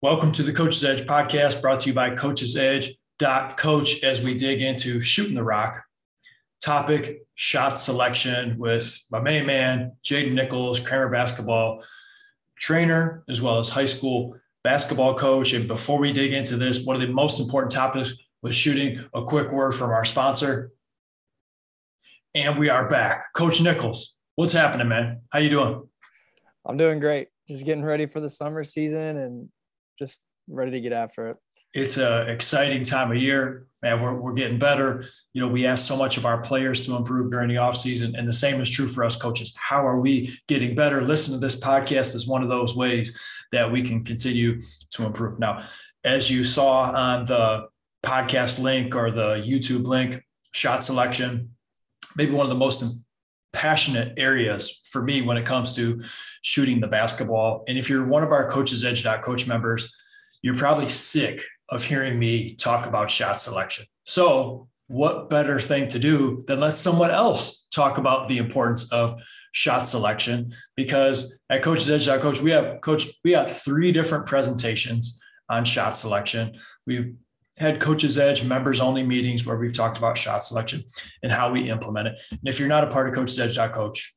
Welcome to the Coach's Edge podcast brought to you by Coach's Edge. Coach as we dig into shooting the rock. Topic shot selection with my main man Jaden Nichols Kramer basketball trainer as well as high school basketball coach. And before we dig into this one of the most important topics was shooting. A quick word from our sponsor. And we are back. Coach Nichols what's happening man? How you doing? I'm doing great. Just getting ready for the summer season and just ready to get after it. It's a exciting time of year, man. We're, we're getting better. You know, we ask so much of our players to improve during the offseason, and the same is true for us coaches. How are we getting better? Listen to this podcast is one of those ways that we can continue to improve. Now, as you saw on the podcast link or the YouTube link, shot selection, maybe one of the most passionate areas for me when it comes to shooting the basketball. And if you're one of our Coaches Edge Coach members, you're probably sick of hearing me talk about shot selection. So, what better thing to do than let someone else talk about the importance of shot selection? Because at Coaches Edge Coach, we have coach, we have three different presentations on shot selection. We've had coaches edge members only meetings where we've talked about shot selection and how we implement it. And if you're not a part of coaches edge coach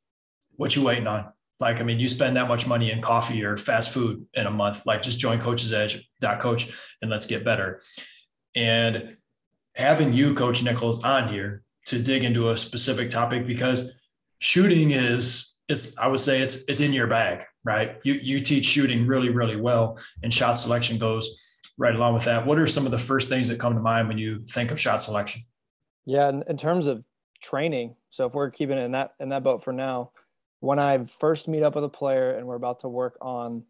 what you waiting on? Like i mean you spend that much money in coffee or fast food in a month like just join coaches edge coach and let's get better. And having you coach nichols on here to dig into a specific topic because shooting is is i would say it's it's in your bag right you you teach shooting really really well and shot selection goes right along with that, what are some of the first things that come to mind when you think of shot selection? Yeah, in, in terms of training, so if we're keeping it in that in that boat for now, when I first meet up with a player and we're about to work on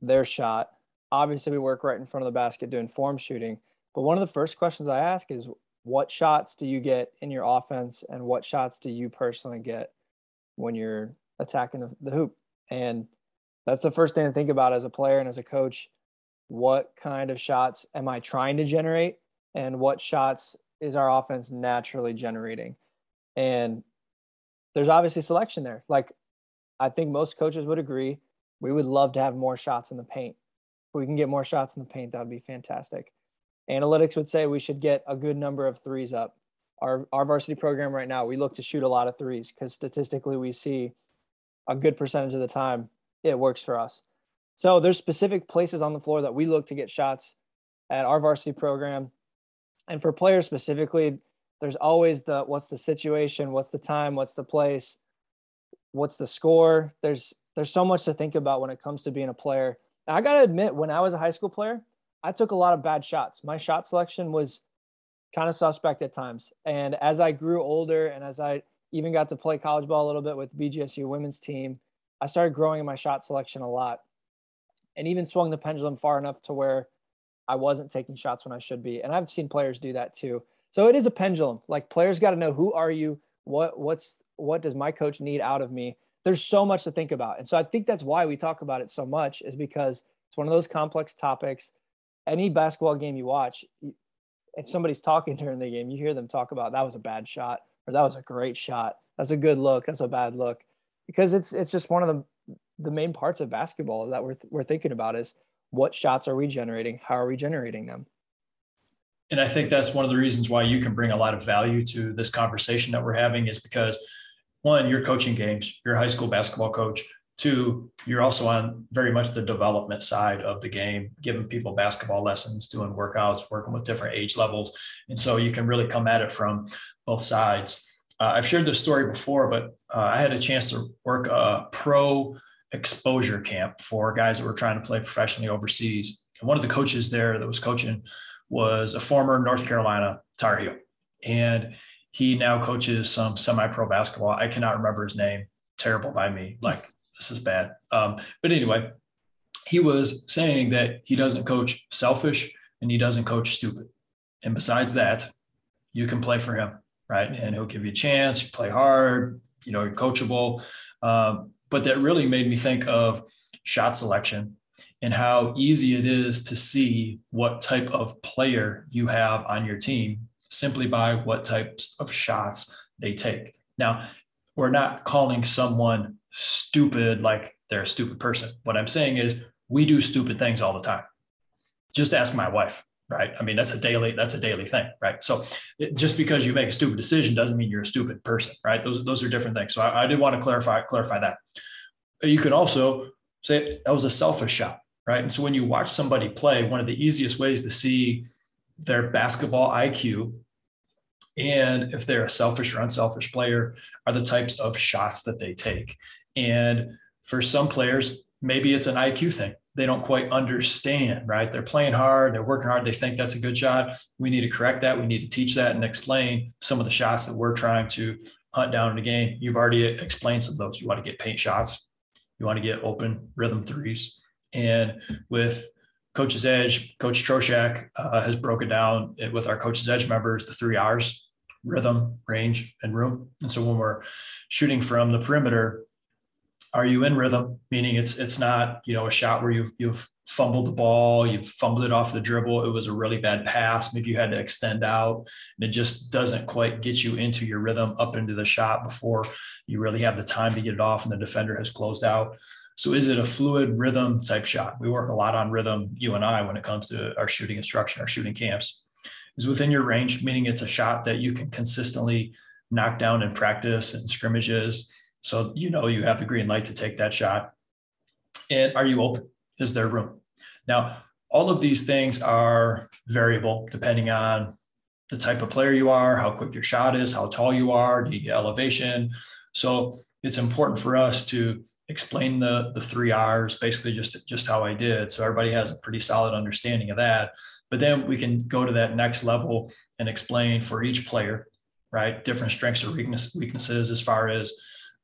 their shot, obviously we work right in front of the basket doing form shooting. But one of the first questions I ask is, what shots do you get in your offense, and what shots do you personally get when you're attacking the, the hoop? And that's the first thing to think about as a player and as a coach what kind of shots am I trying to generate and what shots is our offense naturally generating? And there's obviously selection there. Like I think most coaches would agree, we would love to have more shots in the paint. If we can get more shots in the paint, that would be fantastic. Analytics would say we should get a good number of threes up. Our, our varsity program right now, we look to shoot a lot of threes because statistically we see a good percentage of the time it works for us. So there's specific places on the floor that we look to get shots at our varsity program. And for players specifically, there's always the what's the situation, what's the time, what's the place, what's the score. There's there's so much to think about when it comes to being a player. I gotta admit, when I was a high school player, I took a lot of bad shots. My shot selection was kind of suspect at times. And as I grew older and as I even got to play college ball a little bit with BGSU women's team, I started growing in my shot selection a lot and even swung the pendulum far enough to where I wasn't taking shots when I should be. And I've seen players do that too. So it is a pendulum. Like players got to know who are you? What what's what does my coach need out of me? There's so much to think about. And so I think that's why we talk about it so much is because it's one of those complex topics. Any basketball game you watch, if somebody's talking during the game, you hear them talk about that was a bad shot or that was a great shot. That's a good look. That's a bad look. Because it's it's just one of the the main parts of basketball that we're, we're thinking about is what shots are we generating? How are we generating them? And I think that's one of the reasons why you can bring a lot of value to this conversation that we're having is because one, you're coaching games, you're a high school basketball coach. Two, you're also on very much the development side of the game, giving people basketball lessons, doing workouts, working with different age levels. And so you can really come at it from both sides. Uh, I've shared this story before, but uh, I had a chance to work a pro exposure camp for guys that were trying to play professionally overseas. And one of the coaches there that was coaching was a former North Carolina Tar Heel. And he now coaches some semi-pro basketball. I cannot remember his name. Terrible by me. Like this is bad. Um, but anyway, he was saying that he doesn't coach selfish and he doesn't coach stupid. And besides that, you can play for him, right? And he'll give you a chance. You play hard. You know, you're coachable. Um, but that really made me think of shot selection and how easy it is to see what type of player you have on your team simply by what types of shots they take. Now, we're not calling someone stupid like they're a stupid person. What I'm saying is we do stupid things all the time. just ask my wife right? I mean that's a daily that's a daily thing right? So it, just because you make a stupid decision doesn't mean you're a stupid person right? Those those are different things. So I, I did want to clarify clarify that. You can also say that was a selfish shot right? And so when you watch somebody play one of the easiest ways to see their basketball iq and if they're a selfish or unselfish player are the types of shots that they take and for some players maybe it's an iq thing they don't quite understand, right? They're playing hard, they're working hard, they think that's a good shot. We need to correct that. We need to teach that and explain some of the shots that we're trying to hunt down in the game. You've already explained some of those. You want to get paint shots, you want to get open rhythm threes. And with Coach's Edge, Coach Troshak uh, has broken down with our Coach's Edge members the three R's rhythm, range, and room. And so when we're shooting from the perimeter, are you in rhythm? Meaning it's it's not you know a shot where you've you've fumbled the ball, you've fumbled it off the dribble. It was a really bad pass. Maybe you had to extend out, and it just doesn't quite get you into your rhythm up into the shot before you really have the time to get it off, and the defender has closed out. So is it a fluid rhythm type shot? We work a lot on rhythm, you and I, when it comes to our shooting instruction, our shooting camps. Is within your range, meaning it's a shot that you can consistently knock down in practice and scrimmages so you know you have the green light to take that shot. And are you open? Is there room? Now, all of these things are variable depending on the type of player you are, how quick your shot is, how tall you are, do you get elevation. So it's important for us to explain the the three R's, basically just just how I did, so everybody has a pretty solid understanding of that. But then we can go to that next level and explain for each player, right, different strengths or weakness, weaknesses as far as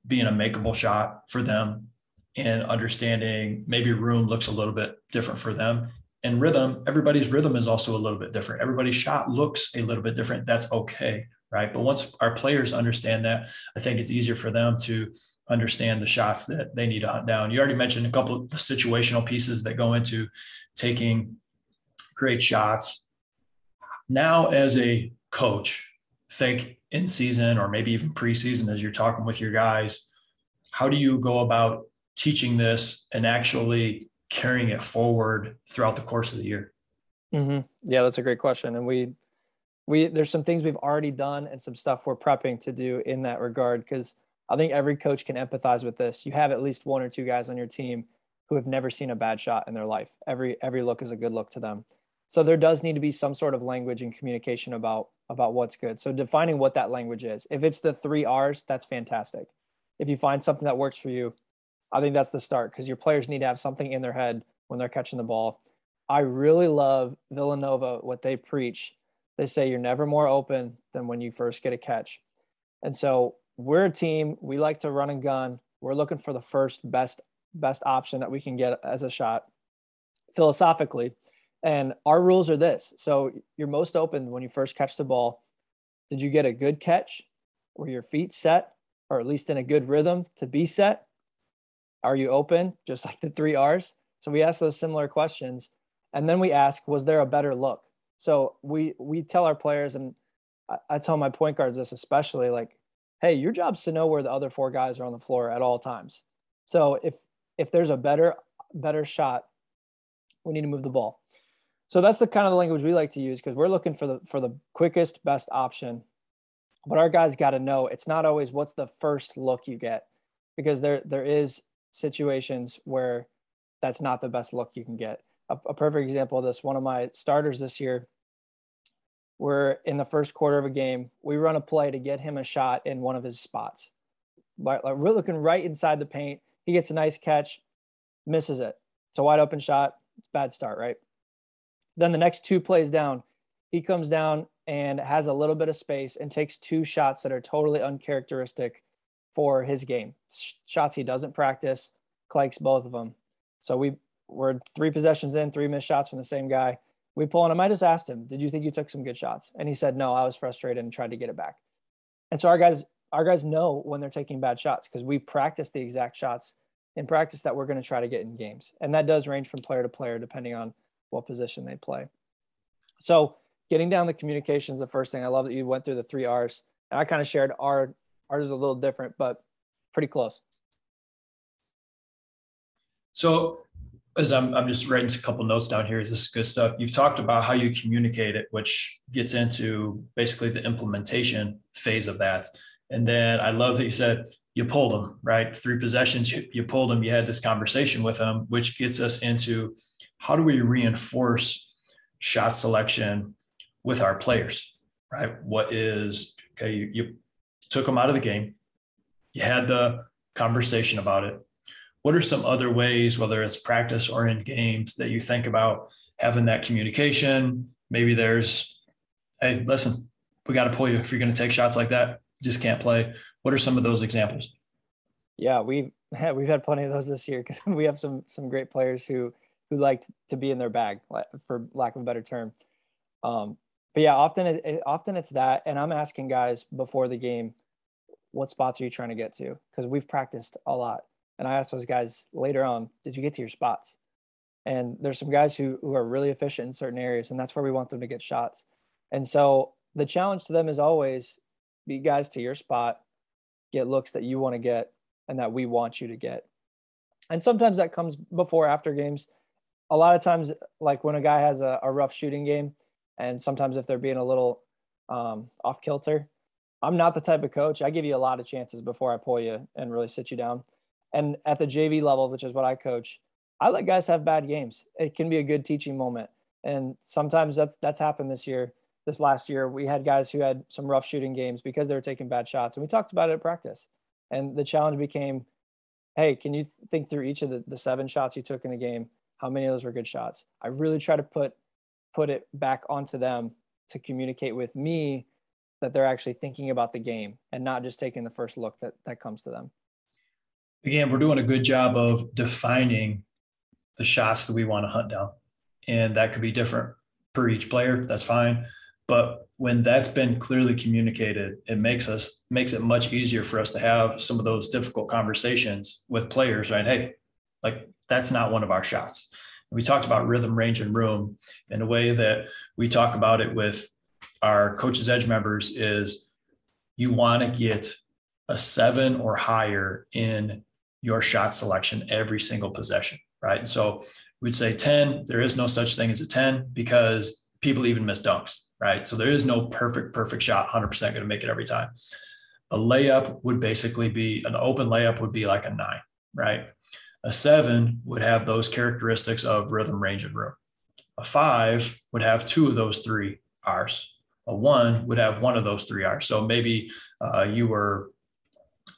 being a makeable shot for them and understanding maybe room looks a little bit different for them. And rhythm everybody's rhythm is also a little bit different. Everybody's shot looks a little bit different. That's okay right? But once our players understand that i think it's easier for them to understand the shots that they need to hunt down. You already mentioned a couple of the situational pieces that go into taking great shots. Now as a coach think in season or maybe even preseason as you're talking with your guys how do you go about teaching this and actually carrying it forward throughout the course of the year? Mm-hmm. yeah that's a great question. And we we there's some things we've already done and some stuff we're prepping to do in that regard because i think every coach can empathize with this. You have at least one or two guys on your team who have never seen a bad shot in their life. Every every look is a good look to them so there does need to be some sort of language and communication about about what's good. So defining what that language is. If it's the three R's, that's fantastic. If you find something that works for you, I think that's the start because your players need to have something in their head when they're catching the ball. I really love Villanova, what they preach. They say you're never more open than when you first get a catch. And so we're a team, we like to run and gun. We're looking for the first best best option that we can get as a shot philosophically. And our rules are this. So you're most open when you first catch the ball. Did you get a good catch? Were your feet set, or at least in a good rhythm to be set? Are you open? Just like the three R's. So we ask those similar questions. And then we ask, was there a better look? So we we tell our players, and I, I tell my point guards this especially, like, hey, your job's to know where the other four guys are on the floor at all times. So if if there's a better better shot, we need to move the ball. So that's the kind of the language we like to use because we're looking for the for the quickest, best option. But our guys got to know it's not always what's the first look you get, because there there is situations where that's not the best look you can get. A, a perfect example of this: one of my starters this year. We're in the first quarter of a game. We run a play to get him a shot in one of his spots. Like we're looking right inside the paint. He gets a nice catch, misses it. It's a wide open shot. Bad start, right? Then the next two plays down, he comes down and has a little bit of space and takes two shots that are totally uncharacteristic for his game. Shots he doesn't practice, clikes both of them. So we were three possessions in, three missed shots from the same guy. We pull on him. I just asked him, "Did you think you took some good shots?" And he said, "No, I was frustrated and tried to get it back." And so our guys, our guys know when they're taking bad shots because we practice the exact shots in practice that we're going to try to get in games, and that does range from player to player depending on what position they play. So getting down the communications, the first thing I love that you went through the three R's. And I kind of shared our ours is a little different, but pretty close. So as I'm, I'm just writing a couple notes down here. This is good stuff. You've talked about how you communicate it, which gets into basically the implementation phase of that. And then I love that you said you pulled them, right? Three possessions, you, you pulled them, you had this conversation with them, which gets us into how do we reinforce shot selection with our players, right? What is, okay, you, you took them out of the game, you had the conversation about it what are some other ways, whether it's practice or in games, that you think about having that communication? Maybe there's, hey, listen, we got to pull you if you're going to take shots like that. Just can't play. What are some of those examples? Yeah, we've we've had plenty of those this year because we have some some great players who who liked to be in their bag, for lack of a better term. Um, but yeah, often it, often it's that, and I'm asking guys before the game, what spots are you trying to get to? Because we've practiced a lot. And I asked those guys later on, did you get to your spots? And there's some guys who, who are really efficient in certain areas, and that's where we want them to get shots. And so the challenge to them is always be guys to your spot, get looks that you want to get and that we want you to get. And sometimes that comes before, after games. A lot of times, like when a guy has a, a rough shooting game, and sometimes if they're being a little um, off kilter, I'm not the type of coach. I give you a lot of chances before I pull you and really sit you down. And at the JV level, which is what I coach, I let guys have bad games. It can be a good teaching moment. And sometimes that's that's happened this year. This last year, we had guys who had some rough shooting games because they were taking bad shots. And we talked about it at practice. And the challenge became, hey, can you think through each of the, the seven shots you took in a game? How many of those were good shots? I really try to put put it back onto them to communicate with me that they're actually thinking about the game and not just taking the first look that that comes to them again, we're doing a good job of defining the shots that we want to hunt down. And that could be different per each player. That's fine. But when that's been clearly communicated, it makes us makes it much easier for us to have some of those difficult conversations with players, right? Hey, like that's not one of our shots. We talked about rhythm, range, and room in a way that we talk about it with our coaches edge members is you want to get a seven or higher in your shot selection every single possession, right? And so we'd say 10, there is no such thing as a 10 because people even miss dunks, right? So there is no perfect, perfect shot, 100% going to make it every time. A layup would basically be an open layup would be like a nine, right? A seven would have those characteristics of rhythm, range, and room. A five would have two of those three R's. A one would have one of those three R's. So maybe uh, you were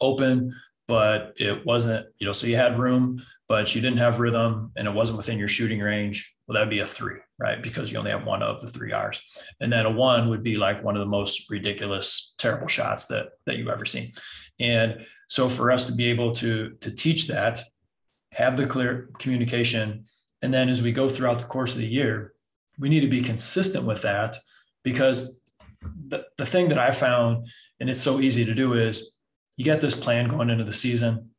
open, but it wasn't, you know, so you had room, but you didn't have rhythm and it wasn't within your shooting range. Well, that'd be a three, right? Because you only have one of the three R's. And then a one would be like one of the most ridiculous, terrible shots that that you've ever seen. And so for us to be able to to teach that, have the clear communication, and then as we go throughout the course of the year, we need to be consistent with that because the, the thing that I found, and it's so easy to do, is you get this plan going into the season,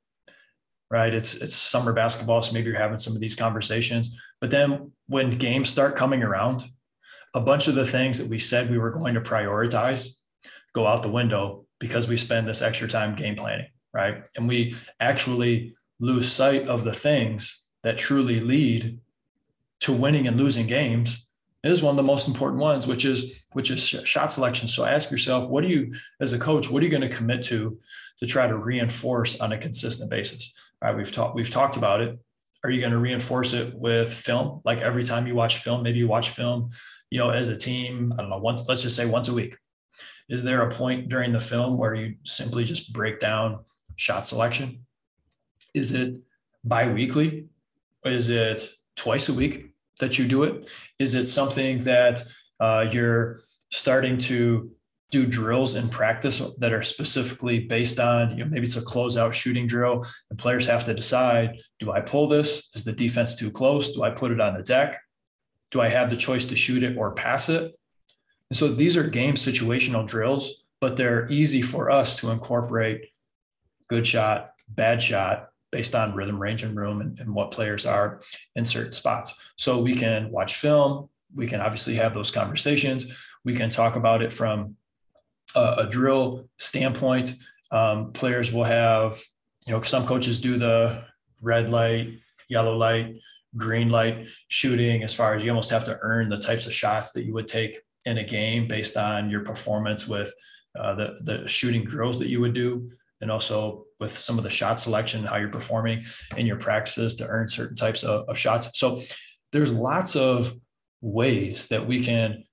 right? It's it's summer basketball, so maybe you're having some of these conversations. But then when games start coming around, a bunch of the things that we said we were going to prioritize go out the window because we spend this extra time game planning, right? And we actually lose sight of the things that truly lead to winning and losing games is one of the most important ones, which is which is shot selection. So ask yourself, what do you, as a coach, what are you going to commit to to try to reinforce on a consistent basis. All right, we've talked we've talked about it. Are you going to reinforce it with film? Like every time you watch film, maybe you watch film, you know, as a team, I don't know, once let's just say once a week. Is there a point during the film where you simply just break down shot selection? Is it biweekly? Is it twice a week that you do it? Is it something that uh, you're starting to do drills in practice that are specifically based on, you know, maybe it's a closeout shooting drill, and players have to decide: Do I pull this? Is the defense too close? Do I put it on the deck? Do I have the choice to shoot it or pass it? And so these are game situational drills, but they're easy for us to incorporate good shot, bad shot based on rhythm, range, and room and, and what players are in certain spots. So we can watch film. We can obviously have those conversations. We can talk about it from a, a drill standpoint, um, players will have, you know, some coaches do the red light, yellow light, green light shooting as far as you almost have to earn the types of shots that you would take in a game based on your performance with uh, the the shooting drills that you would do and also with some of the shot selection how you're performing in your practices to earn certain types of, of shots. So there's lots of ways that we can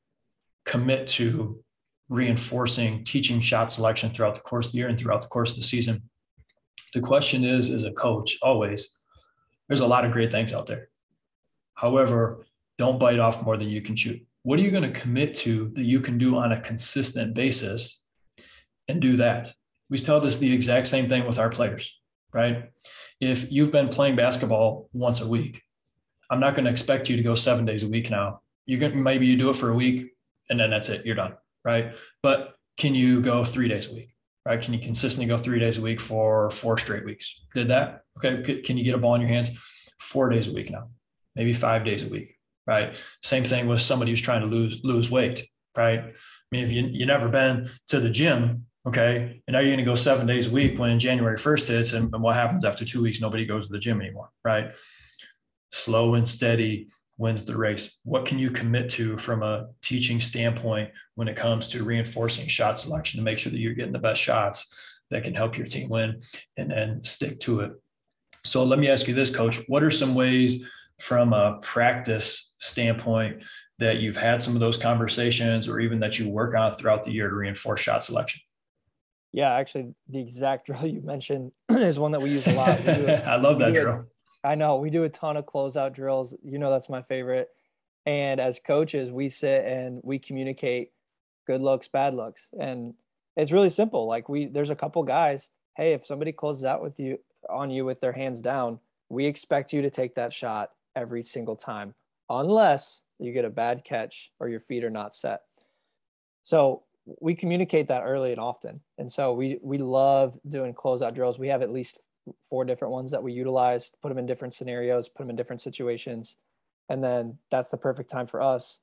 commit to reinforcing teaching shot selection throughout the course of the year and throughout the course of the season. The question is as a coach always there's a lot of great things out there. However don't bite off more than you can chew. What are you going to commit to that you can do on a consistent basis and do that we tell this the exact same thing with our players right if you've been playing basketball once a week i'm not going to expect you to go seven days a week now you can maybe you do it for a week and then that's it you're done right but can you go three days a week right? Can you consistently go three days a week for four straight weeks? Did that? Okay. Can you get a ball in your hands four days a week now? Maybe five days a week, right? Same thing with somebody who's trying to lose lose weight, right? I mean, if you you never been to the gym, okay, and now you're going to go seven days a week when January first hits, and, and what happens after two weeks? Nobody goes to the gym anymore, right? Slow and steady wins the race. What can you commit to from a teaching standpoint when it comes to reinforcing shot selection to make sure that you're getting the best shots that can help your team win and then stick to it? So let me ask you this, coach. What are some ways from a practice standpoint that you've had some of those conversations or even that you work on throughout the year to reinforce shot selection? Yeah, actually, the exact drill you mentioned is one that we use a lot. I love that drill. I know we do a ton of closeout drills. You know, that's my favorite. And as coaches, we sit and we communicate good looks, bad looks. And it's really simple. Like we, there's a couple guys, Hey, if somebody closes out with you on you with their hands down, we expect you to take that shot every single time, unless you get a bad catch or your feet are not set. So we communicate that early and often. And so we, we love doing closeout drills. We have at least four different ones that we utilize, put them in different scenarios, put them in different situations. And then that's the perfect time for us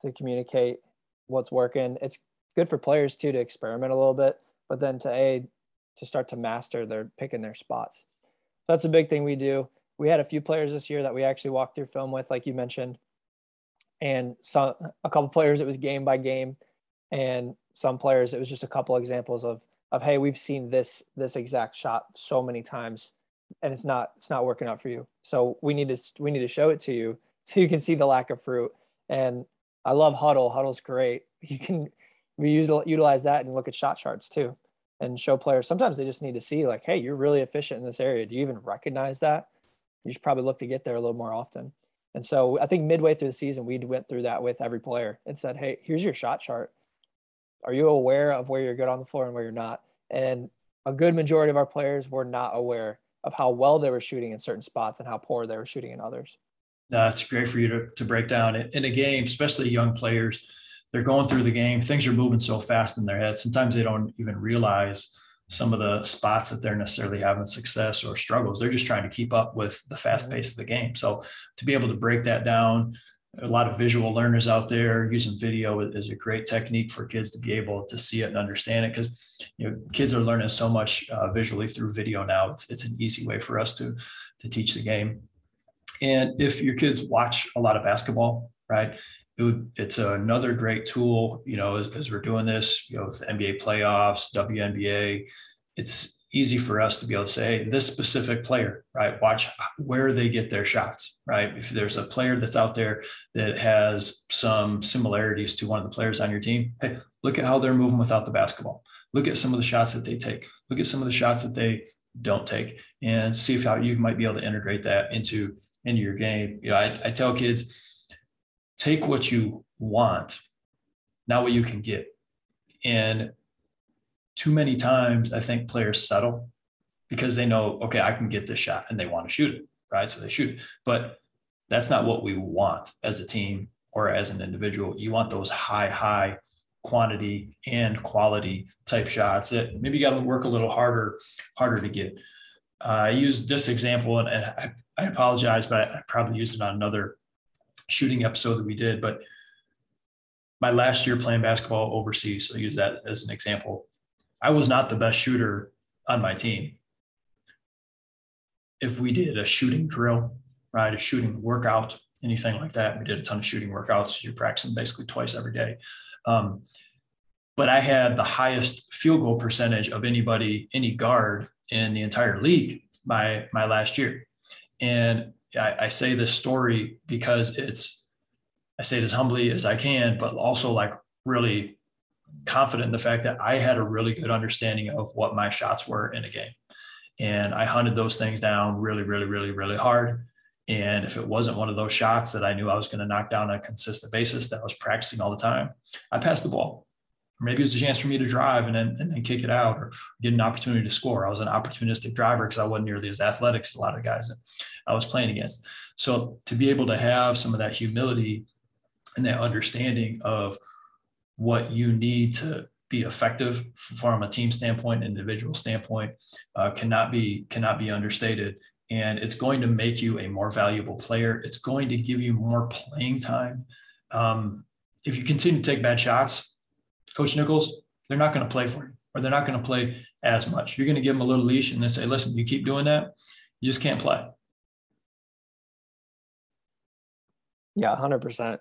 to communicate what's working. It's good for players too to experiment a little bit, but then to aid to start to master their picking their spots. So that's a big thing we do. We had a few players this year that we actually walked through film with, like you mentioned, and saw a couple players it was game by game, and some players it was just a couple examples of of hey we've seen this this exact shot so many times and it's not it's not working out for you. So we need to we need to show it to you so you can see the lack of fruit. And i love Hudl. Hudl's great. You can we use utilize that and look at shot charts too and show players. Sometimes they just need to see like hey you're really efficient in this area. Do you even recognize that? You should probably look to get there a little more often. And so i think midway through the season we went through that with every player and said hey here's your shot chart are you aware of where you're good on the floor and where you're not? And a good majority of our players were not aware of how well they were shooting in certain spots and how poor they were shooting in others. That's great for you to, to break down in a game, especially young players. They're going through the game. Things are moving so fast in their head. Sometimes they don't even realize some of the spots that they're necessarily having success or struggles. They're just trying to keep up with the fast pace of the game. So to be able to break that down, a lot of visual learners out there using video is a great technique for kids to be able to see it and understand it because you know kids are learning so much uh, visually through video now. It's, it's an easy way for us to to teach the game. And if your kids watch a lot of basketball right it would, it's another great tool you know as, as we're doing this you know nba playoffs WNBA it's easy for us to be able to say hey, this specific player, right? Watch where they get their shots, right? If there's a player that's out there that has some similarities to one of the players on your team, hey, look at how they're moving without the basketball. Look at some of the shots that they take. Look at some of the shots that they don't take, and see if how you might be able to integrate that into into your game. You know, I, I tell kids, take what you want, not what you can get. And too many times I think players settle because they know, okay, I can get this shot and they want to shoot it, right? So they shoot. But that's not what we want as a team or as an individual. You want those high, high quantity and quality type shots that maybe you got to work a little harder, harder to get. Uh, I used this example and, and I, I apologize, but I, I probably used it on another shooting episode that we did. But my last year playing basketball overseas, so I use that as an example. I was not the best shooter on my team. If we did a shooting drill, right? A shooting workout, anything like that. We did a ton of shooting workouts. You're practicing basically twice every day. Um, but I had the highest field goal percentage of anybody, any guard in the entire league my my last year. And I, I say this story because it's I say it as humbly as I can, but also like really confident in the fact that I had a really good understanding of what my shots were in a game. And I hunted those things down really, really, really, really hard. And if it wasn't one of those shots that I knew I was going to knock down on a consistent basis that I was practicing all the time, I passed the ball. Maybe it was a chance for me to drive and then, and then kick it out or get an opportunity to score. I was an opportunistic driver because I wasn't nearly as athletic as a lot of guys that I was playing against. So to be able to have some of that humility and that understanding of what you need to be effective from a team standpoint, individual standpoint, uh, cannot be cannot be understated. And it's going to make you a more valuable player. It's going to give you more playing time. Um, if you continue to take bad shots, Coach Nichols, they're not going to play for you, or they're not going to play as much. You're going to give them a little leash and then say, "Listen, you keep doing that, you just can't play." Yeah, hundred percent.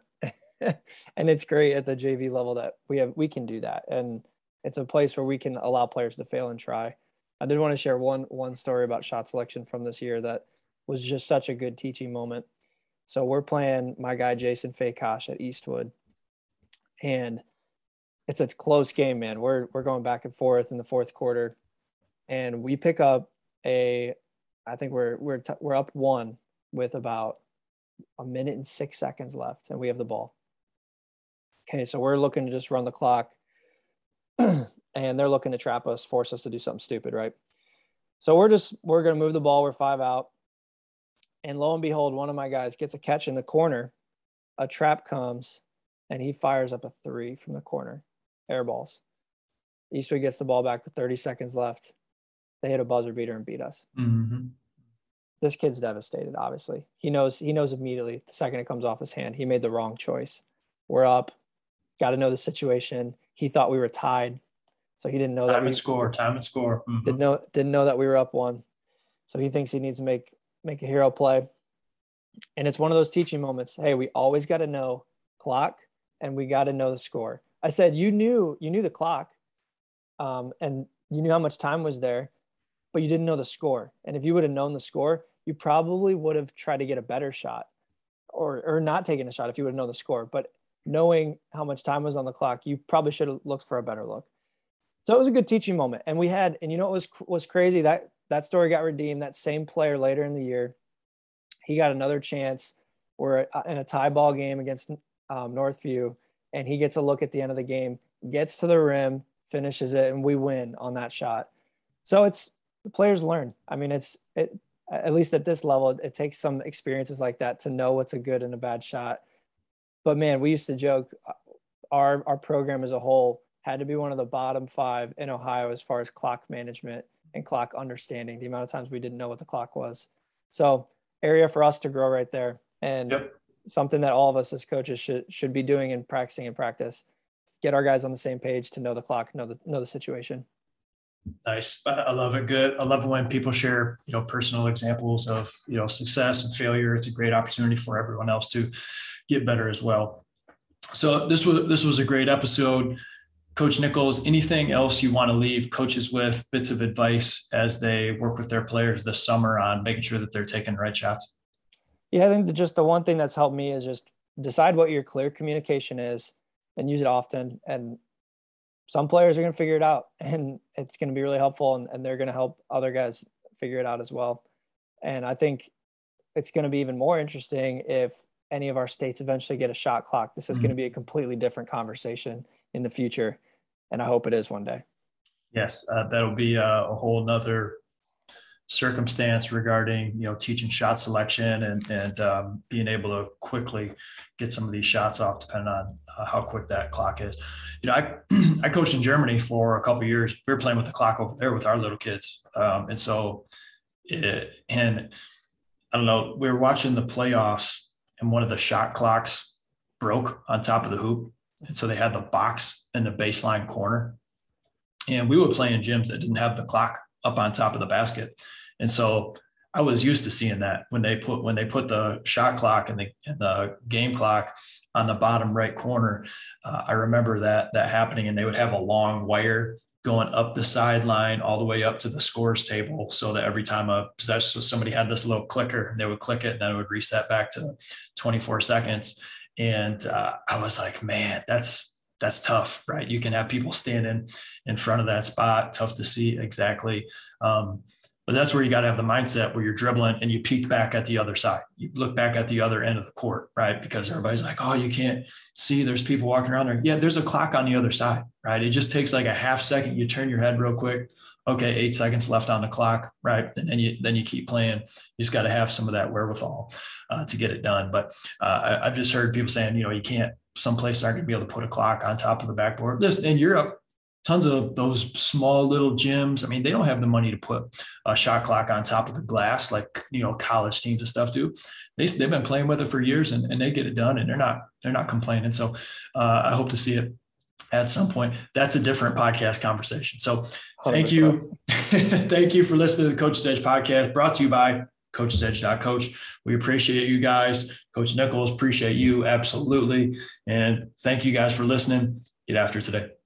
and it's great at the JV level that we have we can do that, and it's a place where we can allow players to fail and try. I did want to share one one story about shot selection from this year that was just such a good teaching moment. So we're playing my guy Jason Fakosh at Eastwood, and it's a close game, man. We're we're going back and forth in the fourth quarter, and we pick up a, I think we're we're t- we're up one with about a minute and six seconds left, and we have the ball. Okay, so we're looking to just run the clock, and they're looking to trap us, force us to do something stupid, right? So we're just we're gonna move the ball. We're five out, and lo and behold, one of my guys gets a catch in the corner. A trap comes, and he fires up a three from the corner, air balls. Eastwood gets the ball back with 30 seconds left. They hit a buzzer beater and beat us. Mm-hmm. This kid's devastated. Obviously, he knows. He knows immediately the second it comes off his hand. He made the wrong choice. We're up got to know the situation. He thought we were tied, so he didn't know time that we and score, time and score. Mm-hmm. Didn't know didn't know that we were up one, so he thinks he needs to make make a hero play. And it's one of those teaching moments. Hey, we always got to know clock, and we got to know the score. I said you knew you knew the clock, um, and you knew how much time was there, but you didn't know the score. And if you would have known the score, you probably would have tried to get a better shot, or or not taken a shot if you would have known the score. But knowing how much time was on the clock, you probably should have looked for a better look. So it was a good teaching moment. And we had, and you know, what was, was crazy that that story got redeemed. That same player later in the year, he got another chance. We're uh, in a tie ball game against um, Northview, and he gets a look at the end of the game, gets to the rim, finishes it, and we win on that shot. So it's the players learn. I mean, it's it at least at this level, it takes some experiences like that to know what's a good and a bad shot but man, we used to joke uh, our our program as a whole had to be one of the bottom five in Ohio as far as clock management and clock understanding. The amount of times we didn't know what the clock was. So area for us to grow right there, and yep. something that all of us as coaches should should be doing and practicing in practice. Get our guys on the same page to know the clock, know the know the situation. Nice. I love it. Good. I love when people share, you know, personal examples of, you know, success and failure. It's a great opportunity for everyone else to get better as well. So this was this was a great episode. Coach Nichols, anything else you want to leave coaches with, bits of advice as they work with their players this summer on making sure that they're taking the right shots? Yeah, I think just the one thing that's helped me is just decide what your clear communication is and use it often. And some players are going to figure it out and it's going to be really helpful and, and they're going to help other guys figure it out as well. And I think it's going to be even more interesting if any of our states eventually get a shot clock. This is mm-hmm. going to be a completely different conversation in the future. And I hope it is one day. Yes, uh, that'll be a, a whole nother circumstance regarding you know teaching shot selection and and um, being able to quickly get some of these shots off depending on uh, how quick that clock is you know i i coached in germany for a couple years we were playing with the clock over there with our little kids um, and so it, and i don't know we were watching the playoffs and one of the shot clocks broke on top of the hoop. And so they had the box in the baseline corner. And we were playing in gyms that didn't have the clock up on top of the basket. And so I was used to seeing that when they put when they put the shot clock and the and the game clock on the bottom right corner. Uh, I remember that that happening, and they would have a long wire going up the sideline all the way up to the scores table so that every time a possession so somebody had this little clicker they would click it and then it would reset back to 24 seconds and uh, i was like man that's that's tough right you can have people standing in front of that spot tough to see exactly um, but that's where you got to have the mindset where you're dribbling and you peek back at the other side. You look back at the other end of the court, right? Because everybody's like, oh, you can't see there's people walking around there. Yeah, there's a clock on the other side, right? It just takes like a half second. You turn your head real quick. Okay, eight seconds left on the clock, right? And then you then you keep playing. You just got to have some of that wherewithal uh, to get it done. But uh, I, have just heard people saying, you know, you can't. Some places aren't going to be able to put a clock on top of the backboard. This in Europe, tons of those small little gyms. I mean, they don't have the money to put a shot clock on top of the glass like you know college teams and stuff do. They they've been playing with it for years and, and they get it done and they're not they're not complaining. So uh, I hope to see it at some point. That's a different podcast conversation. So thank 100%. you, thank you for listening to the Coach's Edge podcast brought to you by Coach's Edge. Coach. We appreciate you guys. Coach Nichols, appreciate you absolutely. And thank you guys for listening. Get after today.